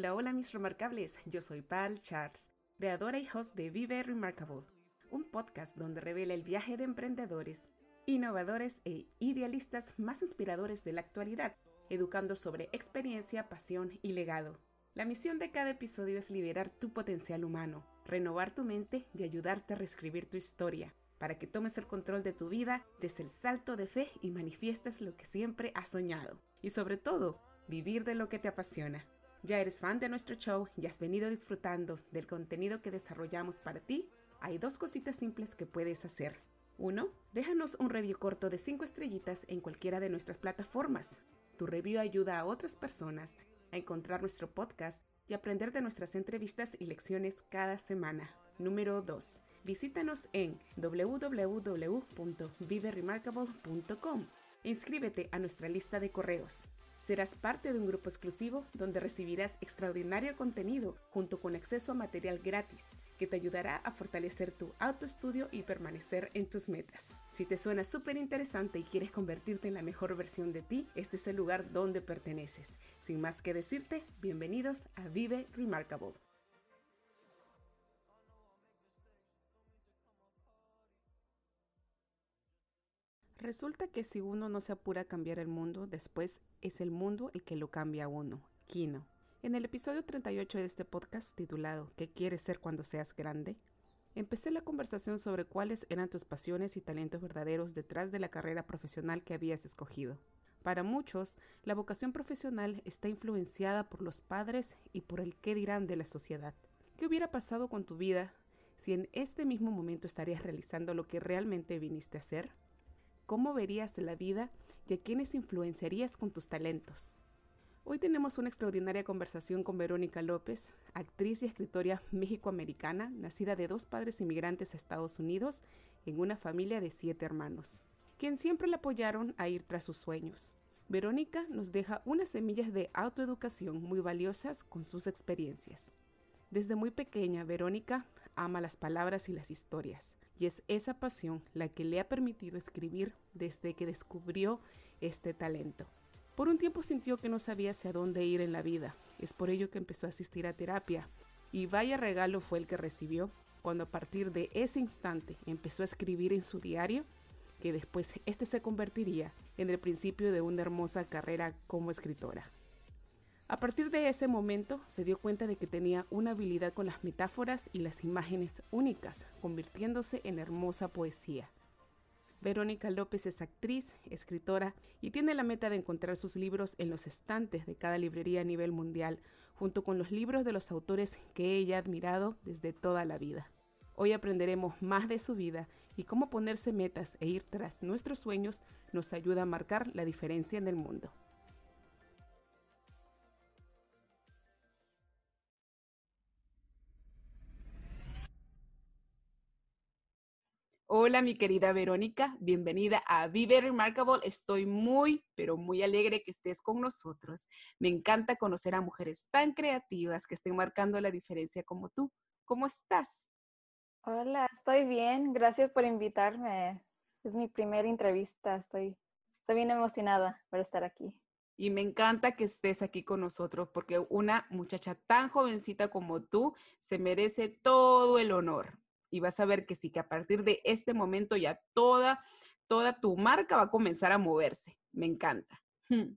Hola, hola mis remarcables, yo soy Pal Charles, creadora y host de Vive Remarkable, un podcast donde revela el viaje de emprendedores, innovadores e idealistas más inspiradores de la actualidad, educando sobre experiencia, pasión y legado. La misión de cada episodio es liberar tu potencial humano, renovar tu mente y ayudarte a reescribir tu historia, para que tomes el control de tu vida, des el salto de fe y manifiestes lo que siempre has soñado. Y sobre todo, vivir de lo que te apasiona. Ya eres fan de nuestro show y has venido disfrutando del contenido que desarrollamos para ti, hay dos cositas simples que puedes hacer. Uno, déjanos un review corto de 5 estrellitas en cualquiera de nuestras plataformas. Tu review ayuda a otras personas a encontrar nuestro podcast y aprender de nuestras entrevistas y lecciones cada semana. Número 2. Visítanos en www.viveremarkable.com e inscríbete a nuestra lista de correos. Serás parte de un grupo exclusivo donde recibirás extraordinario contenido junto con acceso a material gratis que te ayudará a fortalecer tu autoestudio y permanecer en tus metas. Si te suena súper interesante y quieres convertirte en la mejor versión de ti, este es el lugar donde perteneces. Sin más que decirte, bienvenidos a Vive Remarkable. Resulta que si uno no se apura a cambiar el mundo, después es el mundo el que lo cambia a uno. Kino. En el episodio 38 de este podcast titulado ¿Qué quieres ser cuando seas grande? Empecé la conversación sobre cuáles eran tus pasiones y talentos verdaderos detrás de la carrera profesional que habías escogido. Para muchos, la vocación profesional está influenciada por los padres y por el qué dirán de la sociedad. ¿Qué hubiera pasado con tu vida si en este mismo momento estarías realizando lo que realmente viniste a hacer? Cómo verías la vida y a quiénes influenciarías con tus talentos. Hoy tenemos una extraordinaria conversación con Verónica López, actriz y escritora mexicoamericana, nacida de dos padres inmigrantes a Estados Unidos en una familia de siete hermanos, quien siempre la apoyaron a ir tras sus sueños. Verónica nos deja unas semillas de autoeducación muy valiosas con sus experiencias. Desde muy pequeña, Verónica ama las palabras y las historias, y es esa pasión la que le ha permitido escribir desde que descubrió este talento. Por un tiempo sintió que no sabía hacia dónde ir en la vida, es por ello que empezó a asistir a terapia, y vaya regalo fue el que recibió cuando a partir de ese instante empezó a escribir en su diario, que después este se convertiría en el principio de una hermosa carrera como escritora. A partir de ese momento se dio cuenta de que tenía una habilidad con las metáforas y las imágenes únicas, convirtiéndose en hermosa poesía. Verónica López es actriz, escritora y tiene la meta de encontrar sus libros en los estantes de cada librería a nivel mundial, junto con los libros de los autores que ella ha admirado desde toda la vida. Hoy aprenderemos más de su vida y cómo ponerse metas e ir tras nuestros sueños nos ayuda a marcar la diferencia en el mundo. Hola, mi querida Verónica, bienvenida a Vive Remarkable. Estoy muy, pero muy alegre que estés con nosotros. Me encanta conocer a mujeres tan creativas que estén marcando la diferencia como tú. ¿Cómo estás? Hola, estoy bien. Gracias por invitarme. Es mi primera entrevista. Estoy, estoy bien emocionada por estar aquí. Y me encanta que estés aquí con nosotros porque una muchacha tan jovencita como tú se merece todo el honor y vas a ver que sí, que a partir de este momento ya toda, toda tu marca va a comenzar a moverse. Me encanta. Hmm.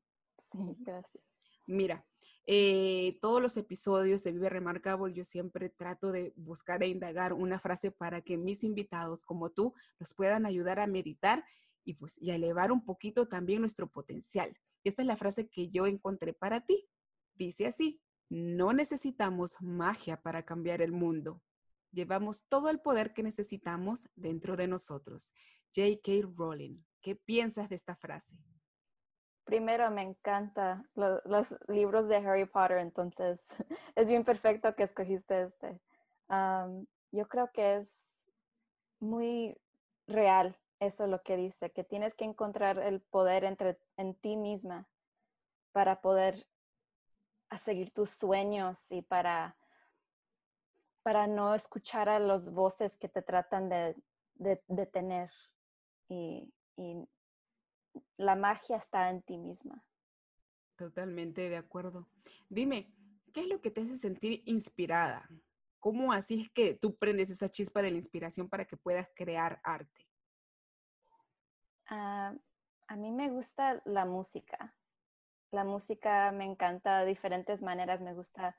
Sí, gracias. Mira, eh, todos los episodios de Vive Remarkable yo siempre trato de buscar e indagar una frase para que mis invitados como tú nos puedan ayudar a meditar y pues y a elevar un poquito también nuestro potencial. Esta es la frase que yo encontré para ti. Dice así, no necesitamos magia para cambiar el mundo, Llevamos todo el poder que necesitamos dentro de nosotros. J.K. Rowling. ¿Qué piensas de esta frase? Primero, me encanta los libros de Harry Potter, entonces es bien perfecto que escogiste este. yo creo que es muy real eso lo que dice, que tienes que encontrar el poder entre, en ti misma para poder seguir tus sueños y para, para no escuchar a las voces que te tratan de, de, tener. Y, y la magia está en ti misma. Totalmente de acuerdo. Dime, ¿qué es lo que te hace sentir inspirada? ¿Cómo así es que tú prendes esa chispa de la inspiración para que puedas crear arte? Ah, a mí me gusta la música. La música me encanta de diferentes maneras. Me gusta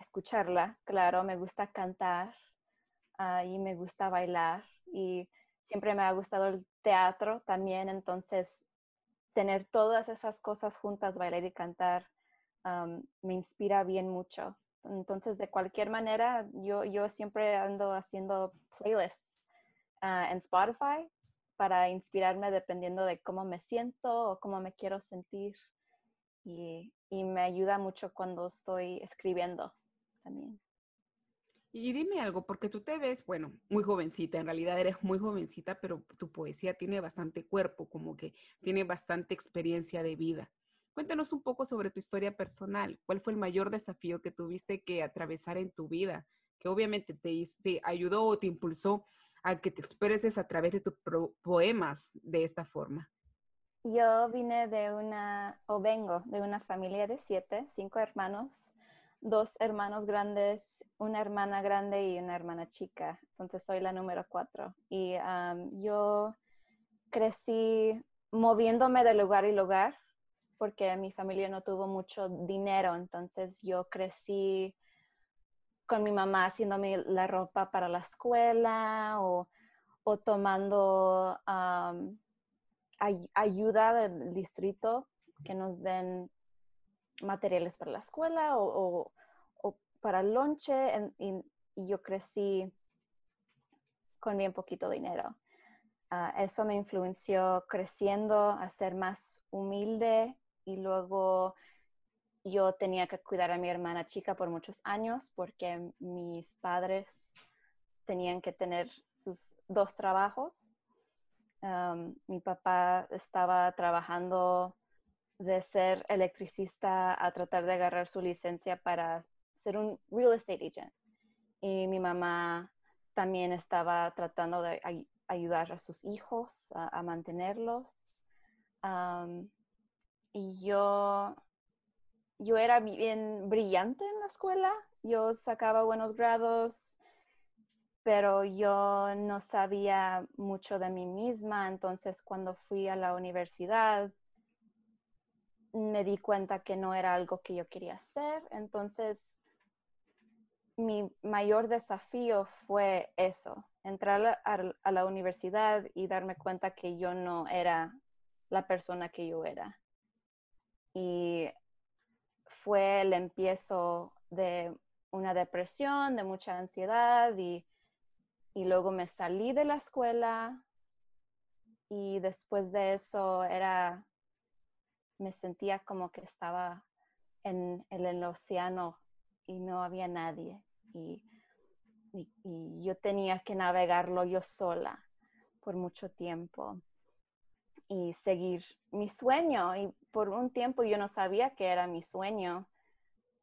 escucharla, claro, me gusta cantar ah, y me gusta bailar. Y siempre me ha gustado el teatro también, entonces tener todas esas cosas juntas, bailar y cantar, me inspira bien mucho. Entonces, de cualquier manera, yo, yo siempre ando haciendo playlists ah, en Spotify para inspirarme dependiendo de cómo me siento o cómo me quiero sentir. Y, y me ayuda mucho cuando estoy escribiendo también. Y dime algo, porque tú te ves, bueno, muy jovencita, en realidad eres muy jovencita, pero tu poesía tiene bastante cuerpo, como que tiene bastante experiencia de vida. Cuéntanos un poco sobre tu historia personal. ¿Cuál fue el mayor desafío que tuviste que atravesar en tu vida? Que obviamente te, te ayudó o te impulsó a que te expreses a través de tus poemas de esta forma. Yo vine de una, o vengo de una familia de siete, cinco hermanos dos hermanos grandes, una hermana grande y una hermana chica. Entonces soy la número cuatro. Y yo crecí moviéndome de lugar y lugar porque mi familia no tuvo mucho dinero. Entonces yo crecí con mi mamá haciéndome la ropa para la escuela o, tomando ayuda del distrito que nos den materiales para la escuela o, para el lonche y, yo crecí con bien poquito dinero. Ah, eso me influenció creciendo a ser más humilde y luego yo tenía que cuidar a mi hermana chica por muchos años porque mis padres tenían que tener sus dos trabajos. mi papá estaba trabajando de ser electricista a tratar de agarrar su licencia para ser un real estate agent. Y mi mamá también estaba tratando de ayudar a sus hijos a, mantenerlos. y yo, yo era bien brillante en la escuela. Yo sacaba buenos grados, pero yo no sabía mucho de mí misma. Entonces, cuando fui a la universidad, me di cuenta que no era algo que yo quería hacer. Entonces, mi mayor desafío fue eso, entrar a, la universidad y darme cuenta que yo no era la persona que yo era. Y fue el empiezo de una depresión, de mucha ansiedad y, y luego me salí de la escuela y después de eso era me sentía como que estaba en, el océano y no había nadie. Y, yo tenía que navegarlo yo sola por mucho tiempo y seguir mi sueño. Y por un tiempo yo no sabía que era mi sueño,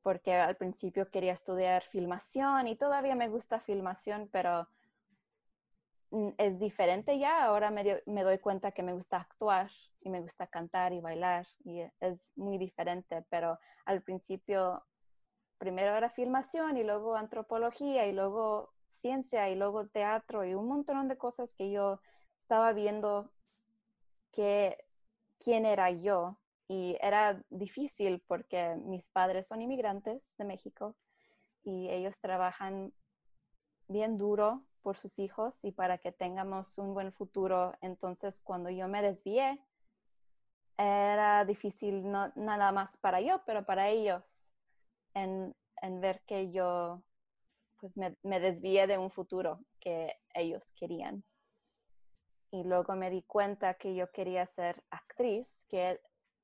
porque al principio quería estudiar filmación y todavía me gusta filmación, pero es diferente ya. Ahora me, me doy cuenta que me gusta actuar y me gusta cantar y bailar y es muy diferente, pero al principio primero era filmación y luego antropología y luego ciencia y luego teatro y un montón de cosas que yo estaba viendo que quién era yo y era difícil porque mis padres son inmigrantes de México y ellos trabajan bien duro por sus hijos y para que tengamos un buen futuro. Entonces, cuando yo me desvié era difícil no nada más para yo, pero para ellos, en, ver que yo pues me, me, desvié de un futuro que ellos querían. y luego me di cuenta que yo quería ser actriz, que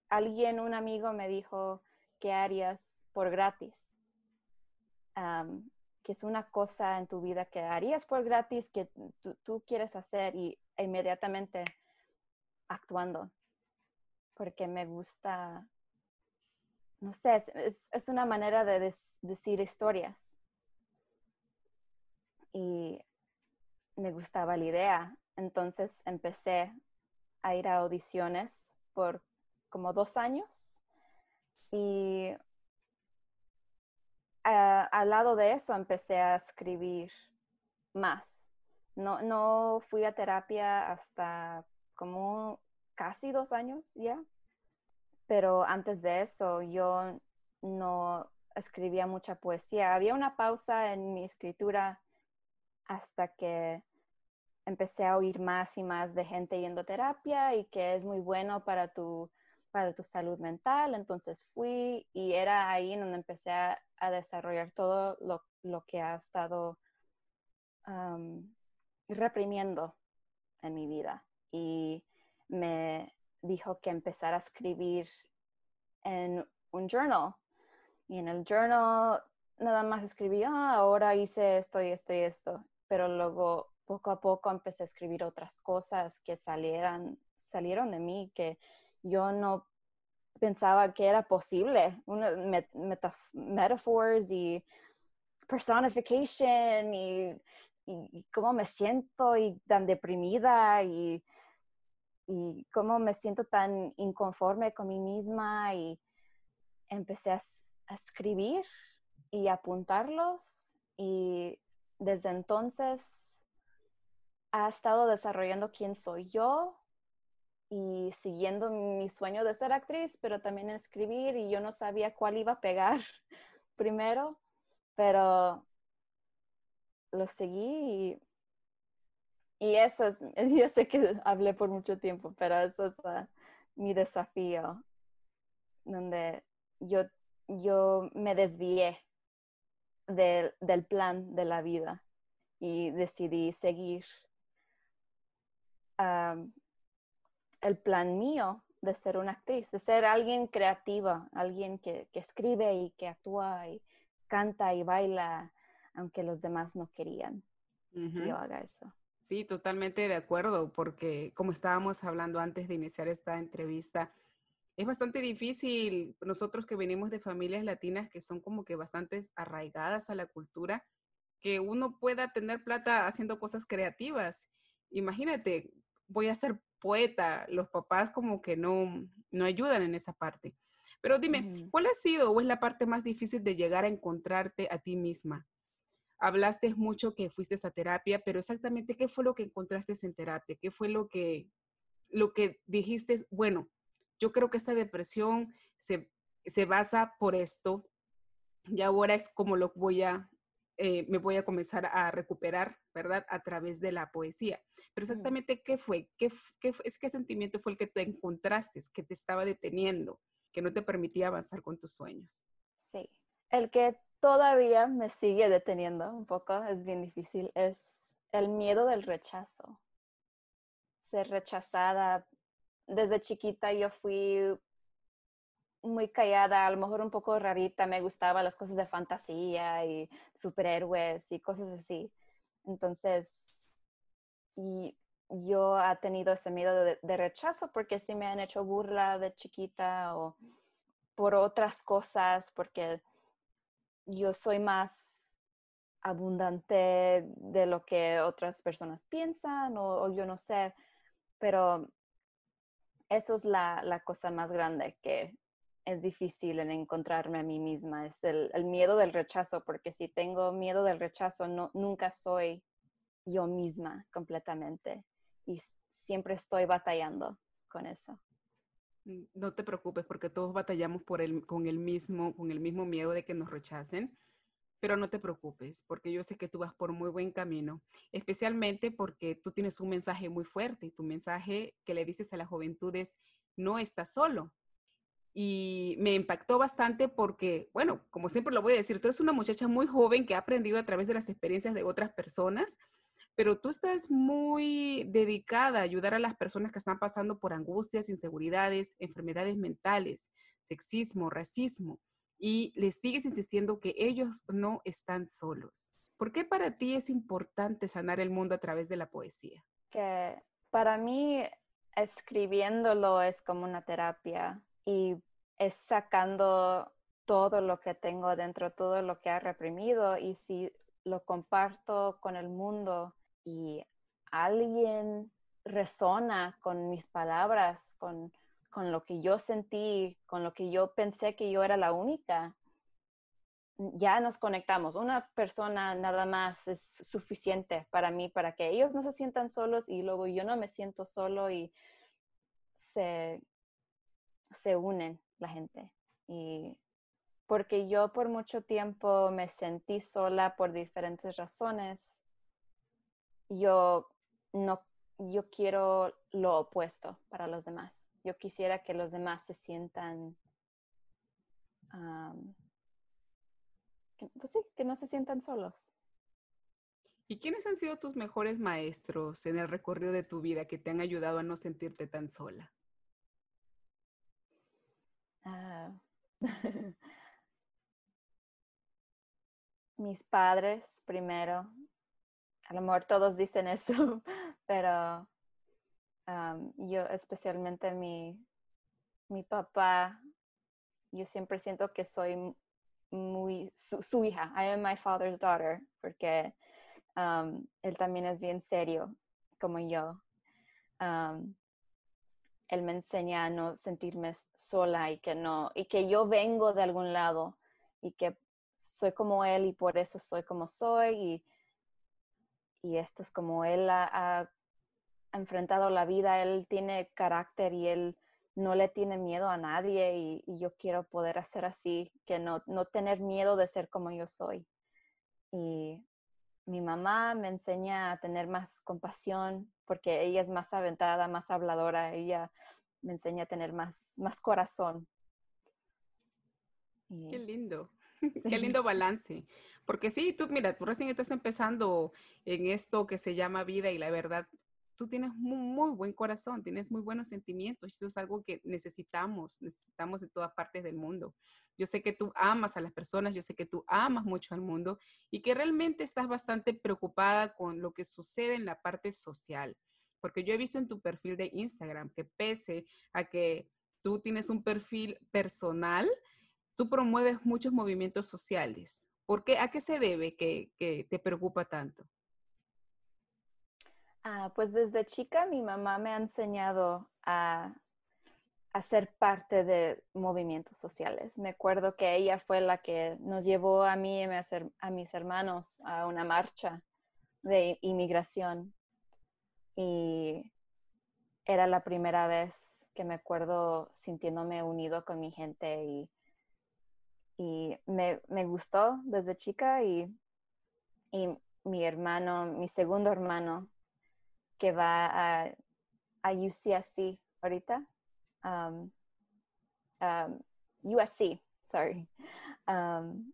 alguien, un amigo me dijo, ¿qué harías por gratis? Que es una cosa en tu vida que harías por gratis, que tú, quieres hacer y inmediatamente actuando, porque me gusta, no sé, es, una manera de decir historias. Y me gustaba la idea, entonces empecé a ir a audiciones por como dos años. Y al lado de eso empecé a escribir más. No, no fui a terapia hasta como casi dos años ya, pero antes de eso yo no escribía mucha poesía. Había una pausa en mi escritura hasta que empecé a oír más y más de gente yendo a terapia y que es muy bueno para tu para tu salud mental. Entonces fui y era ahí donde empecé a, desarrollar todo lo, que ha estado reprimiendo en mi vida. Y me dijo que empezara a escribir en un journal. Y en el journal nada más escribí, ah, ahora hice esto y esto y esto. Pero luego poco a poco empecé a escribir otras cosas que salieran, salieron de mí, que yo no pensaba que era posible. Una, metaphors y personification y, cómo me siento y tan deprimida y, y cómo me siento tan inconforme con mí misma y empecé a, a escribir y apuntarlos y desde entonces ha estado desarrollando quién soy yo y siguiendo mi sueño de ser actriz, pero también escribir y yo no sabía cuál iba a pegar primero, pero lo seguí y, y, eso es, yo sé que hablé por mucho tiempo, pero eso es ah, mi desafío, donde yo, yo me desvié del plan de la vida y decidí seguir el plan mío de ser una actriz, de ser alguien creativa, alguien que, escribe y que actúa y canta y baila, aunque los demás no querían que yo haga eso. Sí, totalmente de acuerdo, porque como estábamos hablando antes de iniciar esta entrevista, es bastante difícil nosotros que venimos de familias latinas que son como que bastante arraigadas a la cultura, que uno pueda tener plata haciendo cosas creativas. Imagínate, voy a ser poeta, los papás como que no, no ayudan en esa parte. Pero dime, ¿cuál ha sido o es la parte más difícil de llegar a encontrarte a ti misma? Hablaste mucho que fuiste a terapia, pero exactamente qué fue lo que encontraste en terapia, qué fue lo que, lo que dijiste, bueno, yo creo que esta depresión se, se basa por esto y ahora es como lo voy a eh, me voy a comenzar a recuperar, ¿verdad? A través de la poesía. Pero exactamente qué fue, qué, qué, qué sentimiento fue el que te encontraste, que te estaba deteniendo, que no te permitía avanzar con tus sueños. Sí, el que todavía me sigue deteniendo un poco, es bien difícil, es el miedo del rechazo. Ser rechazada. Desde chiquita yo fui muy callada, a lo mejor un poco rarita, me gustaban las cosas de fantasía y superhéroes y cosas así. Entonces, y yo he tenido ese miedo de, rechazo porque sí me han hecho burla de chiquita o por otras cosas, porque yo soy más abundante de lo que otras personas piensan o, yo no sé, pero eso es la, la cosa más grande que es difícil en encontrarme a mí misma, es el, miedo del rechazo, porque si tengo miedo del rechazo, no, nunca soy yo misma completamente y siempre estoy batallando con eso. No te preocupes porque todos batallamos por el, con, el mismo, con el mismo miedo de que nos rechacen, pero no te preocupes porque yo sé que tú vas por muy buen camino, especialmente porque tú tienes un mensaje muy fuerte tu mensaje que le dices a la juventud es, no estás solo, y me impactó bastante porque, bueno, como siempre lo voy a decir, tú eres una muchacha muy joven que ha aprendido a través de las experiencias de otras personas, pero tú estás muy dedicada a ayudar a las personas que están pasando por angustias, inseguridades, enfermedades mentales, sexismo, racismo, y les sigues insistiendo que ellos no están solos. ¿Por qué para ti es importante sanar el mundo a través de la poesía? Que para mí escribiéndolo es como una terapia y es sacando todo lo que tengo dentro, todo lo que ha reprimido y si lo comparto con el mundo y alguien resona con mis palabras, con, con lo que yo sentí, con lo que yo pensé que yo era la única, ya nos conectamos. Una persona nada más es suficiente para mí, para que ellos no se sientan solos y luego yo no me siento solo y se, se unen la gente. Y porque yo por mucho tiempo me sentí sola por diferentes razones, yo no, yo quiero lo opuesto para los demás. Yo quisiera que los demás se sientan pues sí, que no se sientan solos. ¿Y quiénes han sido tus mejores maestros en el recorrido de tu vida que te han ayudado a no sentirte tan sola? Ah, mis padres primero. A lo mejor todos dicen eso, pero yo especialmente mi, mi papá, yo siempre siento que soy muy su, hija. I am my father's daughter, porque um, él también es bien serio como yo. Um, él me enseña a no sentirme sola y que no, y que yo vengo de algún lado y que soy como él y por eso soy como soy y, y esto es como él ha enfrentado la vida, él tiene carácter y él no le tiene miedo a nadie y, yo quiero poder hacer así, que no, no tener miedo de ser como yo soy. Y mi mamá me enseña a tener más compasión porque ella es más aventada, más habladora, ella me enseña a tener más, más corazón. Qué lindo, qué lindo balance. Porque sí, tú, mira, tú recién estás empezando en esto que se llama vida y la verdad, tú tienes muy, buen corazón, tienes muy buenos sentimientos. Eso es algo que necesitamos, necesitamos en todas partes del mundo. Yo sé que tú amas a las personas, yo sé que tú amas mucho al mundo y que realmente estás bastante preocupada con lo que sucede en la parte social. Porque yo he visto en tu perfil de Instagram que pese a que tú tienes un perfil personal, tú promueves muchos movimientos sociales. ¿Por qué? ¿A qué se debe que te preocupa tanto? Ah, pues desde chica mi mamá me ha enseñado a, a, ser parte de movimientos sociales. Me acuerdo que ella fue la que nos llevó a mí y a mis hermanos a una marcha de inmigración y era la primera vez que me acuerdo sintiéndome unido con mi gente y, y me, me, gustó desde chica y, y mi hermano, mi segundo hermano, que va a, a UCSC ahorita. Um, um, USC, sorry. Um,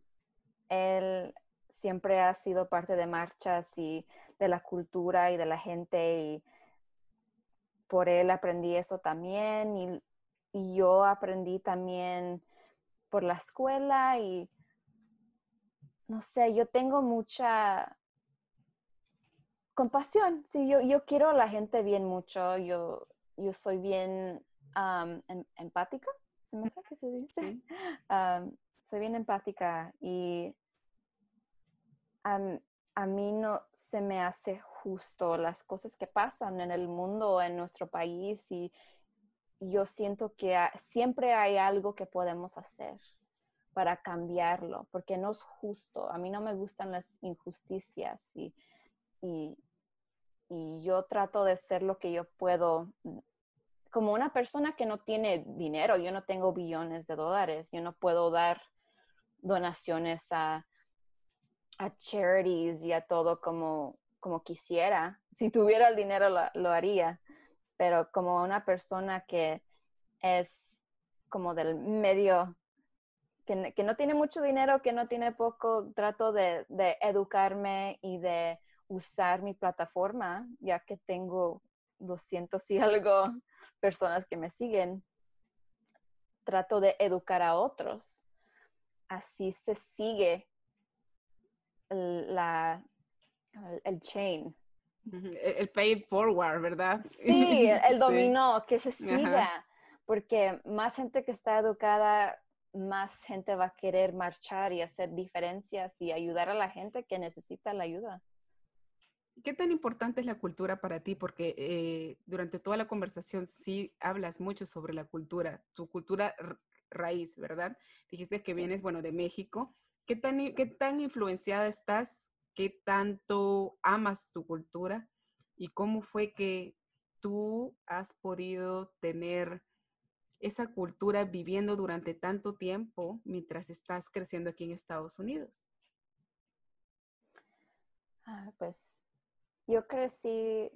él siempre ha sido parte de marchas y de la cultura y de la gente y por él aprendí eso también y, y yo aprendí también por la escuela y no sé, yo tengo mucha compasión, sí, yo, yo quiero a la gente bien mucho, yo, yo soy bien em, empática, ¿se me hace que se dice? soy bien empática y a mí no se me hace justo las cosas que pasan en el mundo, en nuestro país y yo siento que siempre hay algo que podemos hacer para cambiarlo, porque no es justo. A mí no me gustan las injusticias y y, yo trato de ser lo que yo puedo. Como una persona que no tiene dinero, yo no tengo billones de dólares, yo no puedo dar donaciones a, a charities y a todo como, como quisiera. Si tuviera el dinero lo, haría, pero como una persona que es como del medio, que, no tiene mucho dinero, que no tiene poco, trato de educarme y de usar mi plataforma, ya que tengo 200 y algo personas que me siguen, trato de educar a otros. Así se sigue la, el chain. El pay forward, ¿verdad? Sí, el dominó, que se siga, porque más gente que está educada, más gente va a querer marchar y hacer diferencias y ayudar a la gente que necesita la ayuda. ¿Qué tan importante es la cultura para ti? Porque eh, durante toda la conversación sí hablas mucho sobre la cultura, tu cultura raíz, ¿verdad? Dijiste que vienes, bueno, de México. ¿Qué tan, ¿Qué tan influenciada estás? ¿Qué tanto amas tu cultura? ¿Y cómo fue que tú has podido tener esa cultura viviendo durante tanto tiempo mientras estás creciendo aquí en Estados Unidos? Ah, pues yo crecí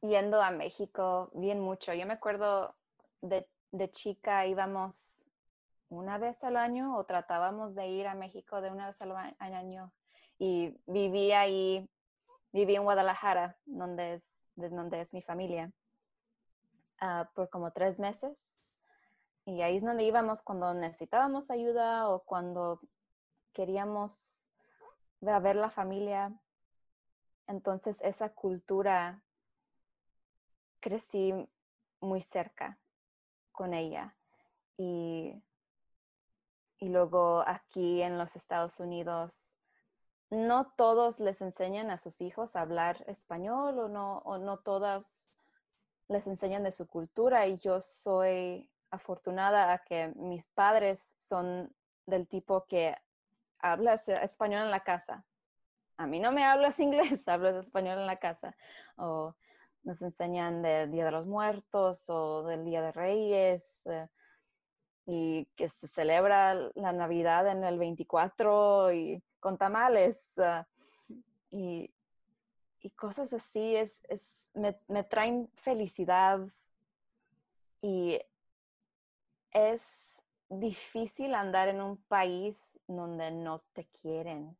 yendo a México bien mucho. Yo me acuerdo de, chica íbamos una vez al año o tratábamos de ir a México de una vez al año y viví ahí, viví en Guadalajara, donde es, de donde es mi familia, ah, por como tres meses. Y ahí es donde íbamos cuando necesitábamos ayuda o cuando queríamos ver la familia. Entonces esa cultura crecí muy cerca con ella. Y, y luego aquí en los Estados Unidos, no todos les enseñan a sus hijos a hablar español o no, o no todas les enseñan de su cultura y yo soy afortunada a que mis padres son del tipo que habla español en la casa a mí no me hablas inglés, hablas español en la casa. O nos enseñan del Día de los Muertos o del Día de Reyes eh, y que se celebra la Navidad en el 24 y con tamales ah, y, cosas así es, me, me traen felicidad y es difícil andar en un país donde no te quieren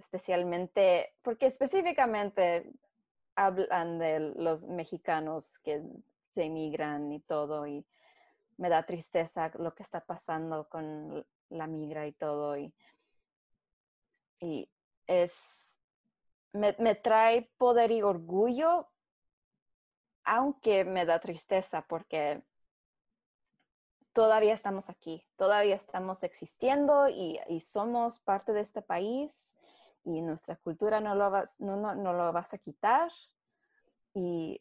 especialmente, porque específicamente hablan de los mexicanos que se emigran y todo, y me da tristeza lo que está pasando con la migra y todo, y, y es, me, me trae poder y orgullo, aunque me da tristeza porque todavía estamos aquí, todavía estamos existiendo y, y, somos parte de este país y nuestra cultura no lo vas, no, no, no lo vas a quitar. Y,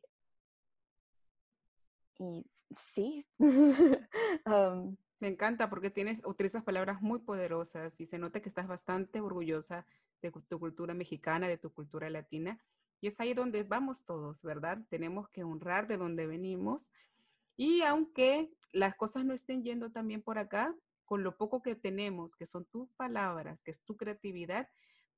y sí. Um, Me encanta porque tienes, utilizas palabras muy poderosas y se nota que estás bastante orgullosa de tu cultura mexicana, de tu cultura latina. Y es ahí donde vamos todos, ¿verdad? Tenemos que honrar de donde venimos. Y aunque las cosas no estén yendo también por acá, con lo poco que tenemos, que son tus palabras, que es tu creatividad,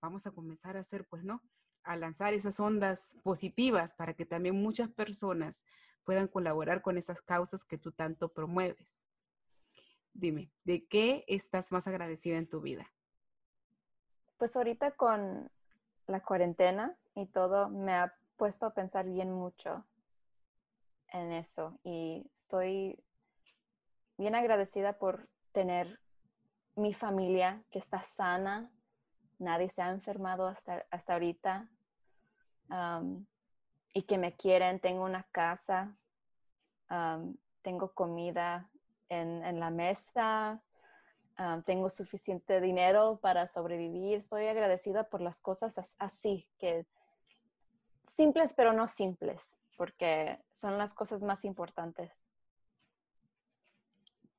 vamos a comenzar a hacer, pues, ¿no? A lanzar esas ondas positivas para que también muchas personas puedan colaborar con esas causas que tú tanto promueves. Dime, ¿de qué estás más agradecida en tu vida? Pues ahorita con la cuarentena y todo, me ha puesto a pensar bien mucho en eso y estoy bien agradecida por tener mi familia que está sana, nadie se ha enfermado hasta, hasta ahorita y que me quieren, tengo una casa, tengo comida en, la mesa, tengo suficiente dinero para sobrevivir. Estoy agradecida por las cosas así, que simples pero no simples, porque son las cosas más importantes.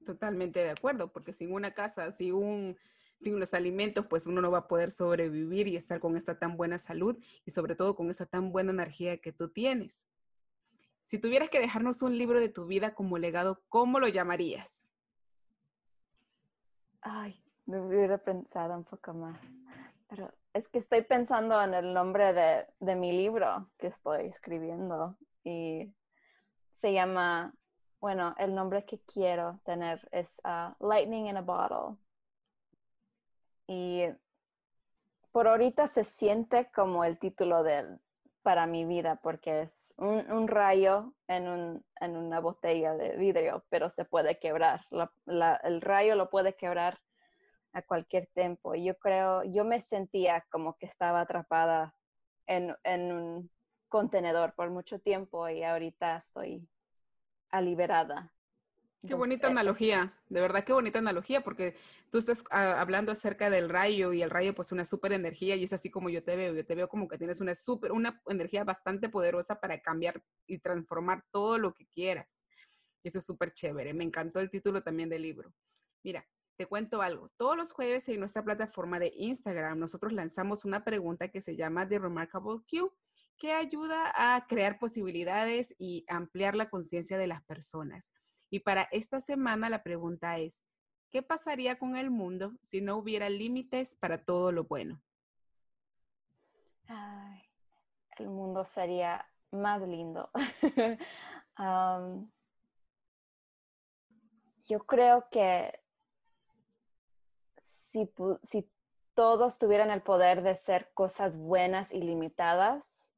Totalmente de acuerdo, porque sin una casa, sin un sin los alimentos, pues uno no va a poder sobrevivir y estar con esta tan buena salud y sobre todo con esa tan buena energía que tú tienes. Si tuvieras que dejarnos un libro de tu vida como legado, ¿cómo lo llamarías? Ay, me hubiera pensado un poco más. Pero es que estoy pensando en el nombre de, de mi libro que estoy escribiendo y se llama, bueno, el nombre que quiero tener es uh, Lightning in a Bottle. Y por ahorita se siente como el título del, para mi vida porque es un, rayo en, un, en, una botella de vidrio, pero se puede quebrar. el rayo lo puede quebrar a cualquier tiempo. Yo creo, yo me sentía como que estaba atrapada en, en un contenedor por mucho tiempo y ahorita estoy liberada. Qué bonita analogía, de verdad qué bonita analogía, porque tú estás ah, hablando acerca del rayo y el rayo pues una súper energía y es así como yo te veo, yo te veo como que tienes una súper, una energía bastante poderosa para cambiar y transformar todo lo que quieras. Y eso es súper chévere, me encantó el título también del libro. Mira, te cuento algo, todos los jueves en nuestra plataforma de Instagram nosotros lanzamos una pregunta que se llama The Remarkable Q, que ayuda a crear posibilidades y ampliar la conciencia de las personas. Y para esta semana la pregunta es, ¿qué pasaría con el mundo si no hubiera límites para todo lo bueno? el mundo sería más lindo. yo creo que si, si todos tuvieran el poder de hacer cosas buenas y limitadas,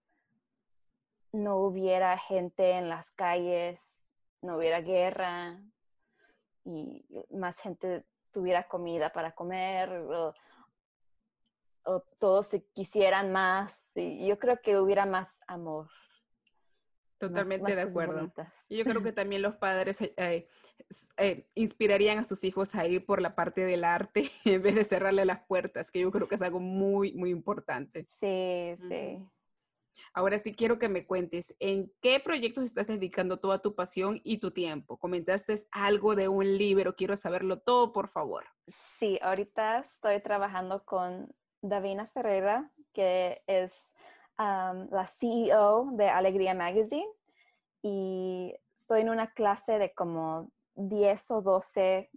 no hubiera gente en las calles no hubiera guerra y más gente tuviera comida para comer o, todos se quisieran más. Y yo creo que hubiera más amor. Totalmente de acuerdo. Y yo creo que también los padres eh, eh, eh, inspirarían a sus hijos a ir por la parte del arte en vez de cerrarle las puertas, que yo creo que es algo muy, muy importante. Sí, sí. Ahora sí quiero que me cuentes en qué proyectos estás dedicando toda tu pasión y tu tiempo. Comentaste algo de un libro, quiero saberlo todo, por favor. Sí, ahorita estoy trabajando con Davina Ferreira, que es la CEO de Alegría Magazine, y estoy en una clase de como 10 o 12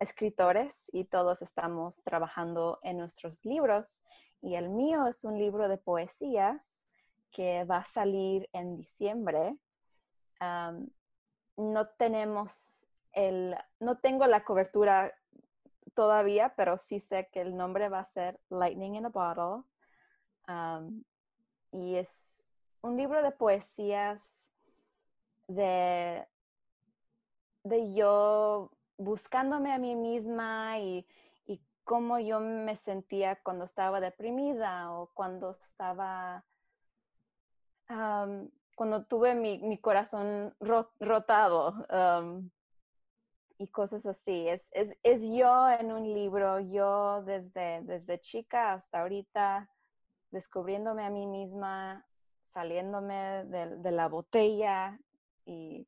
escritores y todos estamos trabajando en nuestros libros. Y el mío es un libro de poesías que va a salir en diciembre. no tenemos el, no tengo la cobertura todavía, pero sí sé que el nombre va a ser Lightning in a Bottle. y es un libro de poesías de, de yo buscándome a mí misma y, y cómo yo me sentía cuando estaba deprimida o cuando estaba cuando tuve mi, mi corazón rotado y cosas así. Es, es, es, yo en un libro, yo desde, desde chica hasta ahorita, descubriéndome a mí misma, saliéndome de la botella y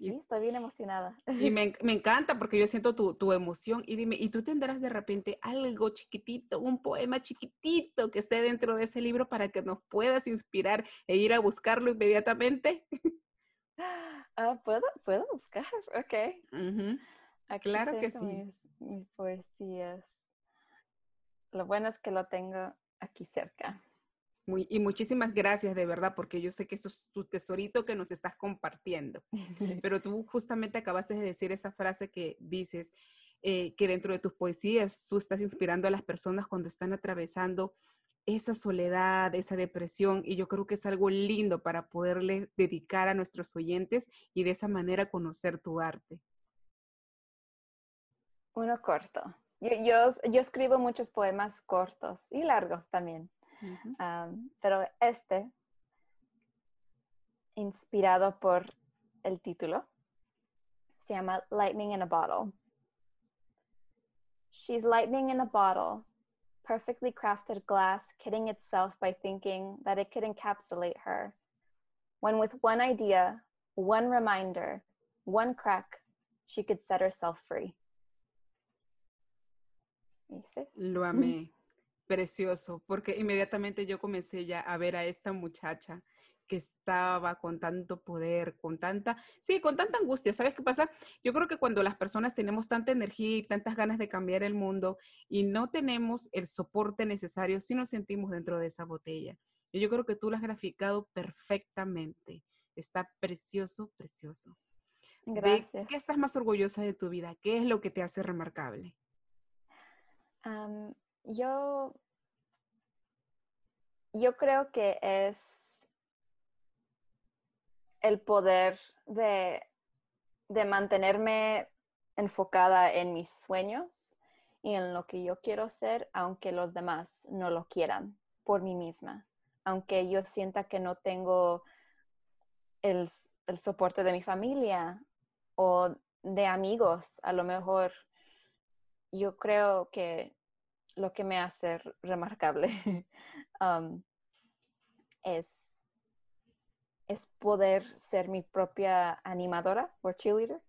Sí, estoy bien emocionada. Y me, me, encanta porque yo siento tu, tu, emoción. Y dime, ¿y tú tendrás de repente algo chiquitito, un poema chiquitito que esté dentro de ese libro para que nos puedas inspirar e ir a buscarlo inmediatamente? Ah, ¿puedo, ¿Puedo buscar? Ok. Claro que sí. Mis, mis poesías. Lo bueno es que lo tengo aquí cerca y muchísimas gracias de verdad, porque yo sé que esto es tu tesorito que nos estás compartiendo. Pero tú justamente acabaste de decir esa frase que dices, eh, que dentro de tus poesías tú estás inspirando a las personas cuando están atravesando esa soledad, esa depresión, y yo creo que es algo lindo para poderle dedicar a nuestros oyentes y de esa manera conocer tu arte. Uno corto. Yo, yo, yo escribo muchos poemas cortos y largos también pero este, inspirado por el título, se llama Lightning in a Bottle. She's lightning in a bottle, perfectly crafted glass kidding itself by thinking that it could encapsulate her. When with one idea, one reminder, one crack, she could set herself free. Lo amé. Precioso, porque inmediatamente yo comencé ya a ver a esta muchacha que estaba con tanto poder, con tanta, sí, con tanta angustia. ¿Sabes qué pasa? Yo creo que cuando las personas tenemos tanta energía y tantas ganas de cambiar el mundo y no tenemos el soporte necesario, sí nos sentimos dentro de esa botella. Y yo creo que tú lo has graficado perfectamente. Está precioso, precioso. Gracias. qué estás más orgullosa de tu vida? ¿Qué es lo que te hace remarcable? Yo, yo creo que es el poder de, de mantenerme enfocada en mis sueños y en lo que yo quiero ser, aunque los demás no lo quieran por mí misma, aunque yo sienta que no tengo el, el soporte de mi familia o de amigos, a lo mejor yo creo que lo que me hace remarcable um, es, es poder ser mi propia animadora o cheerleader.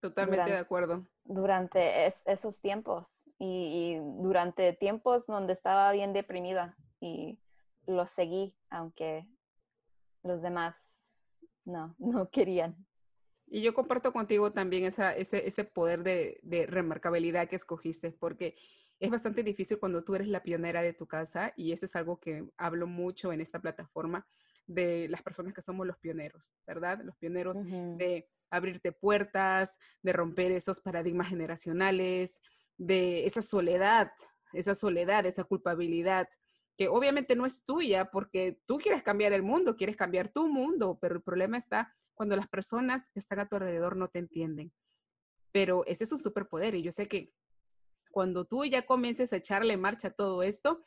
Totalmente de acuerdo. Durante esos tiempos y, durante tiempos donde estaba bien deprimida y lo seguí, aunque los demás no, no querían. Y yo comparto contigo también esa, ese, ese poder de, de, remarcabilidad que escogiste, porque es bastante difícil cuando tú eres la pionera de tu casa y eso es algo que hablo mucho en esta plataforma de las personas que somos los pioneros, ¿verdad? Los pioneros de abrirte puertas, de romper esos paradigmas generacionales, de esa soledad, esa soledad, esa culpabilidad, que obviamente no es tuya porque tú quieres cambiar el mundo, quieres cambiar tu mundo, pero el problema está cuando las personas que están a tu alrededor no te entienden. Pero ese es un superpoder y yo sé que cuando tú ya comiences a echarle marcha a todo esto,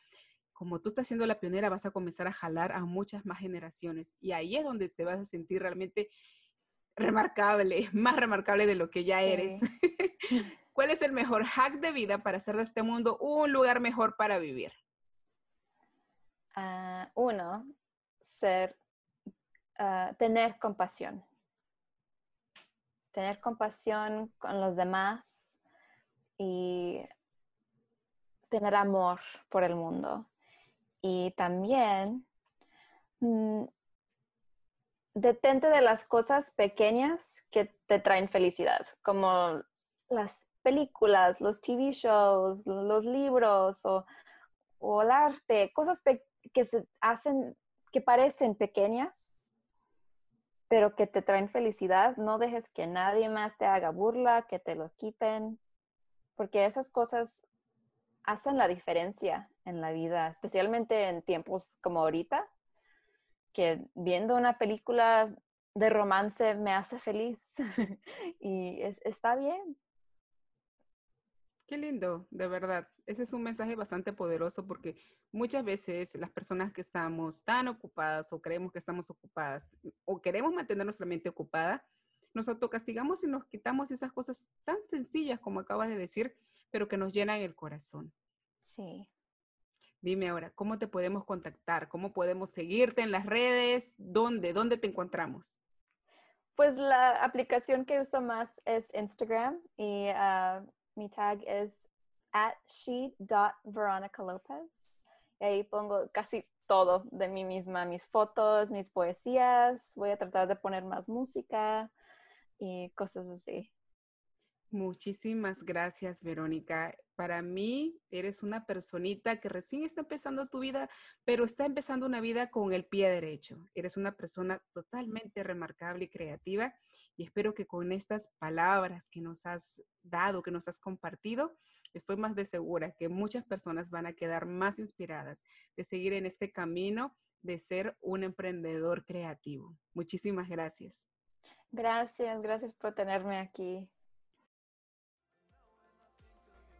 como tú estás siendo la pionera, vas a comenzar a jalar a muchas más generaciones. Y ahí es donde te vas a sentir realmente remarcable, más remarcable de lo que ya eres. ¿Cuál es el mejor hack de vida para hacer de este mundo un lugar mejor para vivir? Ah, uno, ser, ah, tener compasión. Tener compasión con los demás y tener amor por el mundo. Y también mm, detente de las cosas pequeñas que te traen felicidad, como las películas, los TV shows, los libros o, o el arte, cosas que se hacen, que parecen pequeñas, pero que te traen felicidad. No dejes que nadie más te haga burla, que te lo quiten, porque esas cosas hacen la diferencia en la vida, especialmente en tiempos como ahorita, que viendo una película de romance me hace feliz y está bien. Qué lindo, de verdad. Ese es un mensaje bastante poderoso porque muchas veces las personas que estamos tan ocupadas o creemos que estamos ocupadas o queremos mantener nuestra mente ocupada, nos autocastigamos y nos quitamos esas cosas tan sencillas como acabas de decir, pero que nos llenan el corazón. Sí. Dime ahora, ¿cómo te podemos contactar? ¿Cómo podemos seguirte en las redes? ¿Dónde? ¿Dónde te encontramos? Pues la aplicación que uso más es Instagram y ah, mi tag es at she.veronica Y ahí pongo casi todo de mí misma, mis fotos, mis poesías. Voy a tratar de poner más música y cosas así. Muchísimas gracias, Verónica. Para mí, eres una personita que recién está empezando tu vida, pero está empezando una vida con el pie derecho. Eres una persona totalmente remarcable y creativa y espero que con estas palabras que nos has dado, que nos has compartido, estoy más de segura que muchas personas van a quedar más inspiradas de seguir en este camino de ser un emprendedor creativo. Muchísimas gracias. Gracias, gracias por tenerme aquí.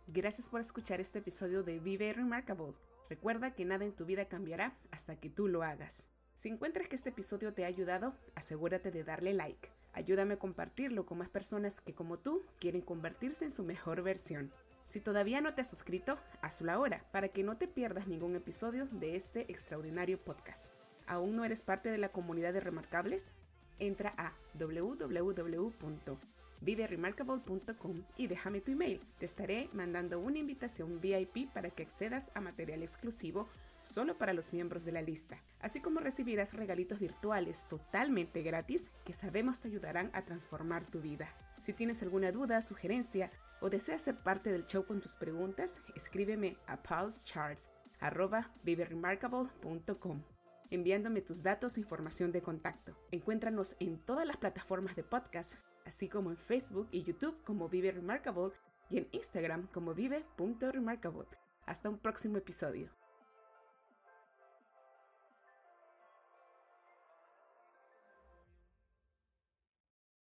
Gracias por escuchar este episodio de Vive Remarkable. Recuerda que nada en tu vida cambiará hasta que tú lo hagas. Si encuentras que este episodio te ha ayudado, asegúrate de darle like. Ayúdame a compartirlo con más personas que como tú quieren convertirse en su mejor versión. Si todavía no te has suscrito, hazlo ahora para que no te pierdas ningún episodio de este extraordinario podcast. ¿Aún no eres parte de la comunidad de Remarkables? Entra a www viveremarkable.com y déjame tu email. Te estaré mandando una invitación VIP para que accedas a material exclusivo solo para los miembros de la lista, así como recibirás regalitos virtuales totalmente gratis que sabemos te ayudarán a transformar tu vida. Si tienes alguna duda, sugerencia o deseas ser parte del show con tus preguntas, escríbeme a pulsecharts.viveremarkable.com enviándome tus datos e información de contacto. Encuéntranos en todas las plataformas de podcast así como en Facebook y YouTube como Vive Remarkable y en Instagram como vive.remarkable. Hasta un próximo episodio.